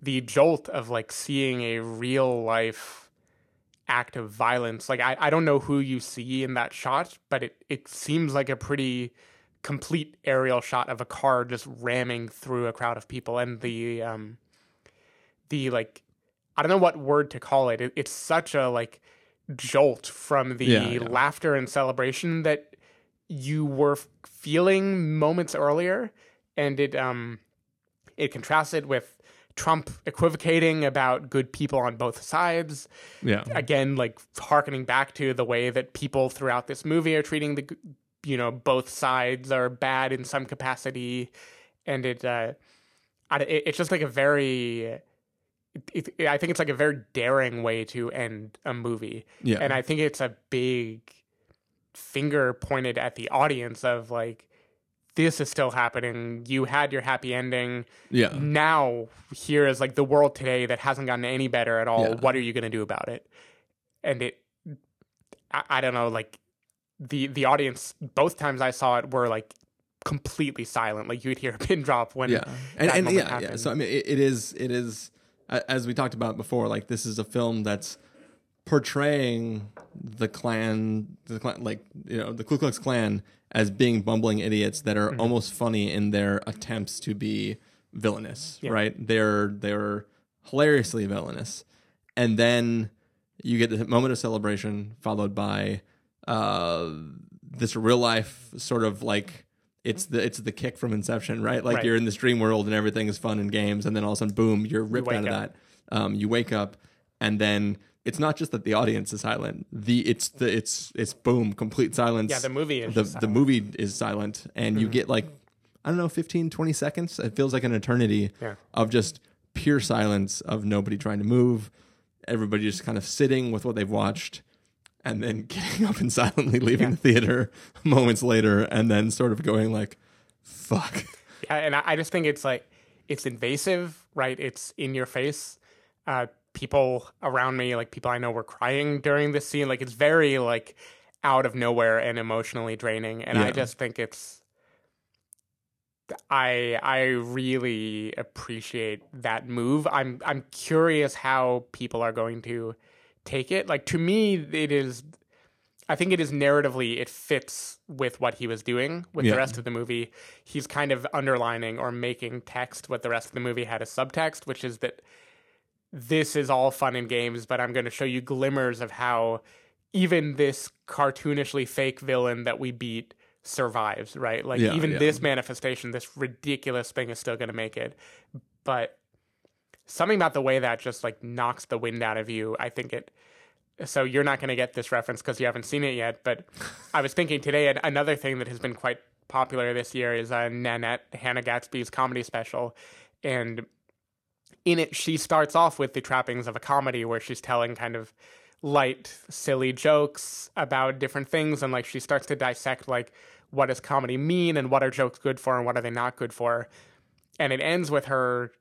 the jolt of like seeing a real life act of violence. Like I, I don't know who you see in that shot, but it, it seems like a pretty complete aerial shot of a car just ramming through a crowd of people and the um the like I don't know what word to call it. it it's such a like jolt from the Yeah, yeah. laughter and celebration that you were f- feeling moments earlier and it um it contrasted with Trump equivocating about good people on both sides. Yeah. Again, like harkening back to the way that people throughout this movie are treating the, you know, both sides are bad in some capacity, and it, uh, it it's just like a very, it, it, I think it's like a very daring way to end a movie. Yeah. and I think it's a big finger pointed at the audience of like this is still happening. You had your happy ending. Yeah. now here is like the world today that hasn't gotten any better at all. Yeah. what are you going to do about it? And it I, I don't know like the the audience both times i saw it were like completely silent. Like you would hear a pin drop when yeah. and, and yeah, yeah. So i mean it, it is it is as we talked about before like this is a film that's portraying the Klan the Klan like you know the ku klux klan as being bumbling idiots that are Mhm. almost funny in their attempts to be villainous Yeah. right they're they're hilariously villainous and then you get the moment of celebration followed by uh this real life sort of like it's the it's the kick from Inception, right? Like Right. you're in this dream world and everything is fun and games, and then all of a sudden, boom, you're ripped wake out of up. that. Um, you wake up, and then it's not just that the audience is silent. The it's the it's it's boom, complete silence. Yeah, the movie is the the movie is silent, and you Mhm. get like I don't know, 15, 20 seconds. It feels like an eternity Yeah. of just pure silence of nobody trying to move, everybody just kind of sitting with what they've watched, and then getting up and silently leaving Yeah. the theater moments later, and then sort of going like, "Fuck." Yeah, and I, I just think it's like it's invasive, right? It's in your face. Uh, people around me, like people I know, were crying during this scene. Like it's very like out of nowhere and emotionally draining. And I just think it's I I really appreciate that move. I'm I'm curious how people are going to take it. Like to me, it is. I think it is narratively it fits with what he was doing with Yeah. the rest of the movie. He's kind of underlining or making text what the rest of the movie had as subtext, which is that this is all fun and games, but I'm going to show you glimmers of how even this cartoonishly fake villain that we beat survives, right? Like Yeah, even yeah. this manifestation, this ridiculous thing is still going to make it. But something about the way that just like knocks the wind out of you, I think it so you're not going to get this reference because you haven't seen it yet. But I was thinking today, another thing that has been quite popular this year is uh, Nanette Hannah Gadsby's comedy special, and in it she starts off with the trappings of a comedy where she's telling kind of light, silly jokes about different things, and like she starts to dissect like what does comedy mean and what are jokes good for and what are they not good for, and it ends with her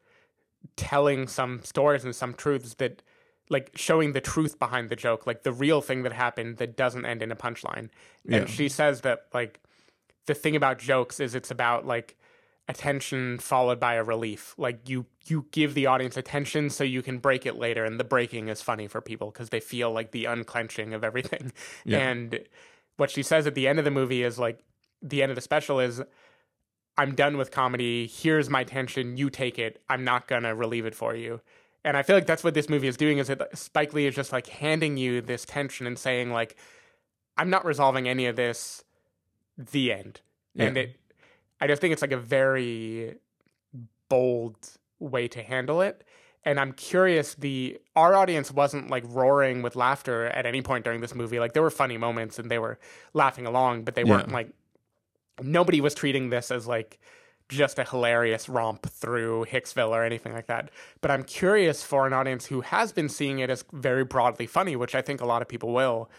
telling some stories and some truths that like showing the truth behind the joke like the real thing that happened that doesn't end in a punchline Yeah. and she says that like the thing about jokes is it's about like attention followed by a relief like you you give the audience attention so you can break it later and the breaking is funny for people because they feel like the unclenching of everything Yeah. and what she says at the end of the movie is like the end of the special is I'm done with comedy. Here's my tension. You take it. I'm not gonna relieve it for you. And I feel like that's what this movie is doing. Is that Spike Lee is just like handing you this tension and saying like, I'm not resolving any of this. The end. And it, I just think it's like a very bold way to handle it. And I'm curious. The our audience wasn't like roaring with laughter at any point during this movie. Like there were funny moments and they were laughing along, but they weren't like nobody was treating this as like just a hilarious romp through Hicksville or anything like that. But I'm curious for an audience who has been seeing it as very broadly funny, which I think a lot of people will,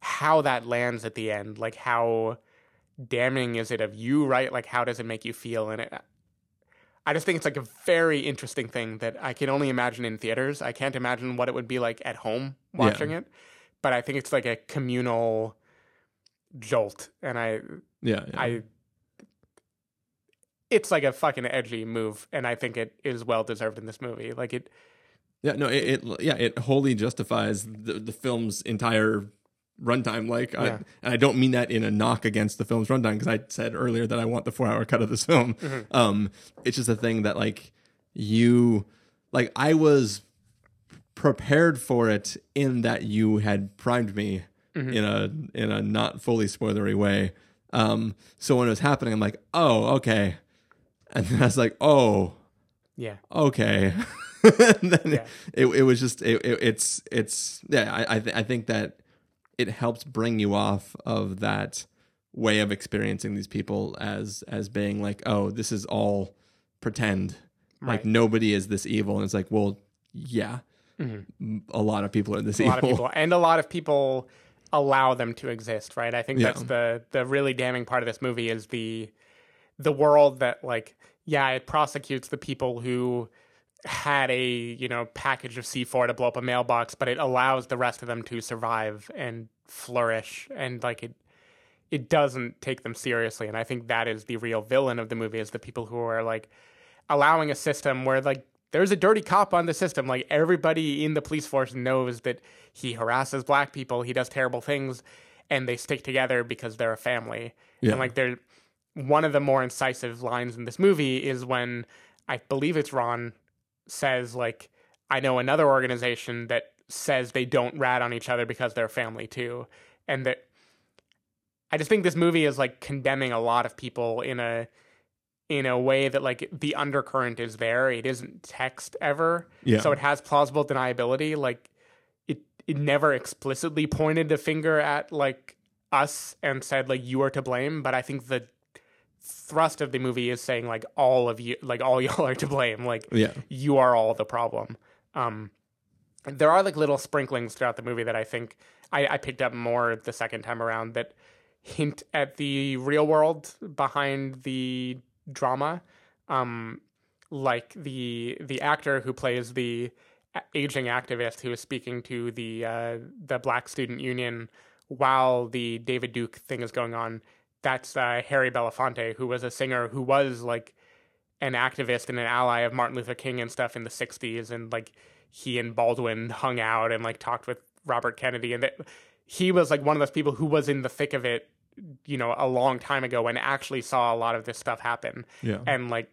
how that lands at the end. Like how damning is it of you, right? Like how does it make you feel? And it, I just think it's like a very interesting thing that I can only imagine in theaters. I can't imagine what it would be like at home watching it. But I think it's like a communal jolt. And I Yeah, yeah. I it's like a fucking edgy move, and I think it is well deserved in this movie. Like it, Yeah, no, it, it yeah, it wholly justifies the the film's entire runtime. Like, I, and I don't mean that in a knock against the film's runtime because I said earlier that I want the four hour cut of this film. Mm-hmm. Um, it's just a thing that like you, like I was prepared for it in that you had primed me Mm-hmm. in a in a not fully spoilery way. Um, so when it was happening, I'm like, oh, okay, and then I was like, oh, yeah, okay. and then Yeah. it, it was just it, it, it's it's yeah I I, th- I think that it helps bring you off of that way of experiencing these people as as being like oh this is all pretend like nobody is this evil and it's like well yeah a lot of people are this Mm-hmm. a evil lot of people, and a lot of people allow them to exist. Right? I think Yeah. that's the the really damning part of this movie is the the world that like yeah it prosecutes the people who had a you know package of C4 to blow up a mailbox, but it allows the rest of them to survive and flourish, and like it it doesn't take them seriously. And I think that is the real villain of the movie is the people who are like allowing a system where like there's a dirty cop on the system. Like everybody in the police force knows that he harasses black people, he does terrible things, and they stick together because they're a family. Yeah. And like they're one of the more incisive lines in this movie is when I believe it's Ron says like I know another organization that says they don't rat on each other because they're family too. And that I just think this movie is like condemning a lot of people in a in a way that like the undercurrent is there. It isn't text ever. Yeah. So it has plausible deniability. Like it it never explicitly pointed the finger at like us and said like you are to blame. But I think the thrust of the movie is saying like all of you like all y'all are to blame. Like Yeah. you are all the problem. Um there are like little sprinklings throughout the movie that I think I, I picked up more the second time around that hint at the real world behind the drama. Um, like the the actor who plays the aging activist who is speaking to the uh, the Black Student Union while the David Duke thing is going on. That's uh, Harry Belafonte, who was a singer who was like an activist and an ally of Martin Luther King and stuff in the 60s and like he and Baldwin hung out and like talked with Robert Kennedy and that he was like one of those people who was in the thick of it you know a long time ago and actually saw a lot of this stuff happen Yeah. and like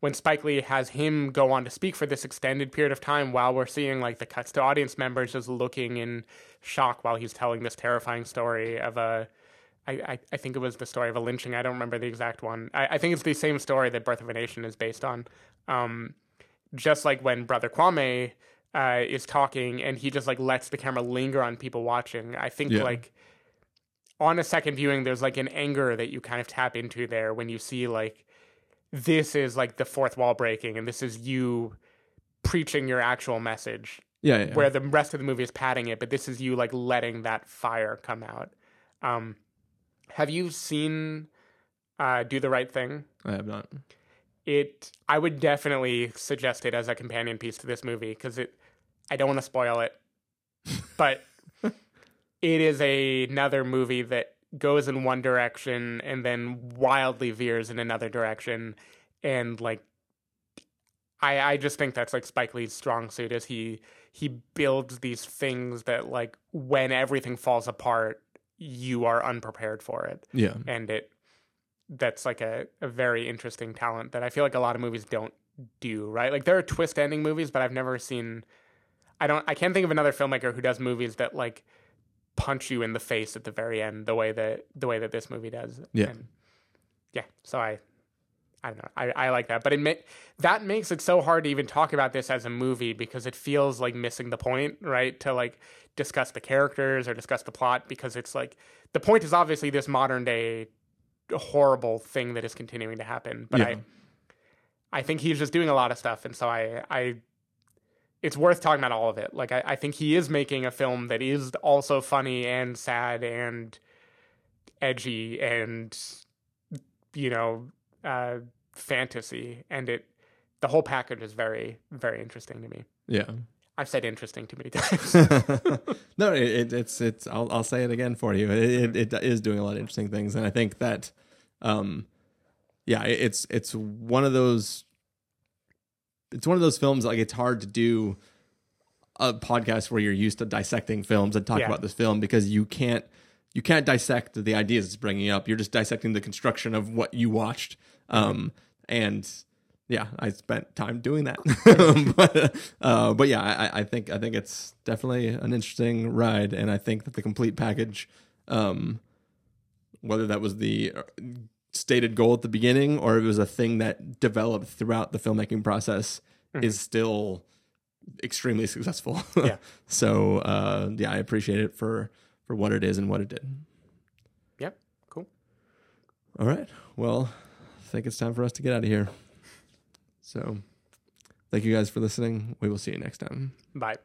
when Spike Lee has him go on to speak for this extended period of time while we're seeing like the cuts to audience members just looking in shock while he's telling this terrifying story of a I, I, I think it was the story of a lynching. I don't remember the exact one. I, I think it's the same story that Birth of a Nation is based on. Um, just like when Brother Kwame uh, is talking and he just like lets the camera linger on people watching. I think Yeah. like on a second viewing, there's like an anger that you kind of tap into there when you see like this is like the fourth wall breaking and this is you preaching your actual message. Yeah, yeah, yeah. Where the rest of the movie is padding it, but this is you like letting that fire come out. Um, have you seen uh, Do the Right Thing? I have not. It I would definitely suggest it as a companion piece to this movie because it I don't want to spoil it, but it is a, another movie that goes in one direction and then wildly veers in another direction and like I I just think that's like Spike Lee's strong suit is he he builds these things that like when everything falls apart you are unprepared for it. Yeah. And it that's like a, a very interesting talent that I feel like a lot of movies don't do, right? Like there are twist ending movies, but I've never seen I don't I can't think of another filmmaker who does movies that like punch you in the face at the very end the way that the way that this movie does. Yeah. And yeah, so I I don't know. I, I like that, but it ma- that makes it so hard to even talk about this as a movie because it feels like missing the point, right? To like discuss the characters or discuss the plot because it's like the point is obviously this modern day horrible thing that is continuing to happen. But Yeah. I I think he's just doing a lot of stuff, and so I I it's worth talking about all of it. Like I, I think he is making a film that is also funny and sad and edgy and you know uh, fantasy, and it the whole package is very very interesting to me. Yeah. I've said interesting too many times. no, it, it, it's it's. I'll I'll say it again for you. It, it it is doing a lot of interesting things, and I think that, um, yeah, it- it's it's one of those. It's one of those films like it's hard to do a podcast where you're used to dissecting films and talk Yeah. about this film because you can't you can't dissect the ideas it's bringing up. You're just dissecting the construction of what you watched. Um, and yeah, I spent time doing that. but uh, but yeah, I, I think I think it's definitely an interesting ride, and I think that the complete package, um, whether that was the uh, stated goal at the beginning or it was a thing that developed throughout the filmmaking process, Mhm. is still extremely successful. Yeah. so uh, yeah, I appreciate it for for what it is and what it did. yep, cool. All right. Well, think it's time for us to get out of here. So, thank you guys for listening. We will see you next time. Bye.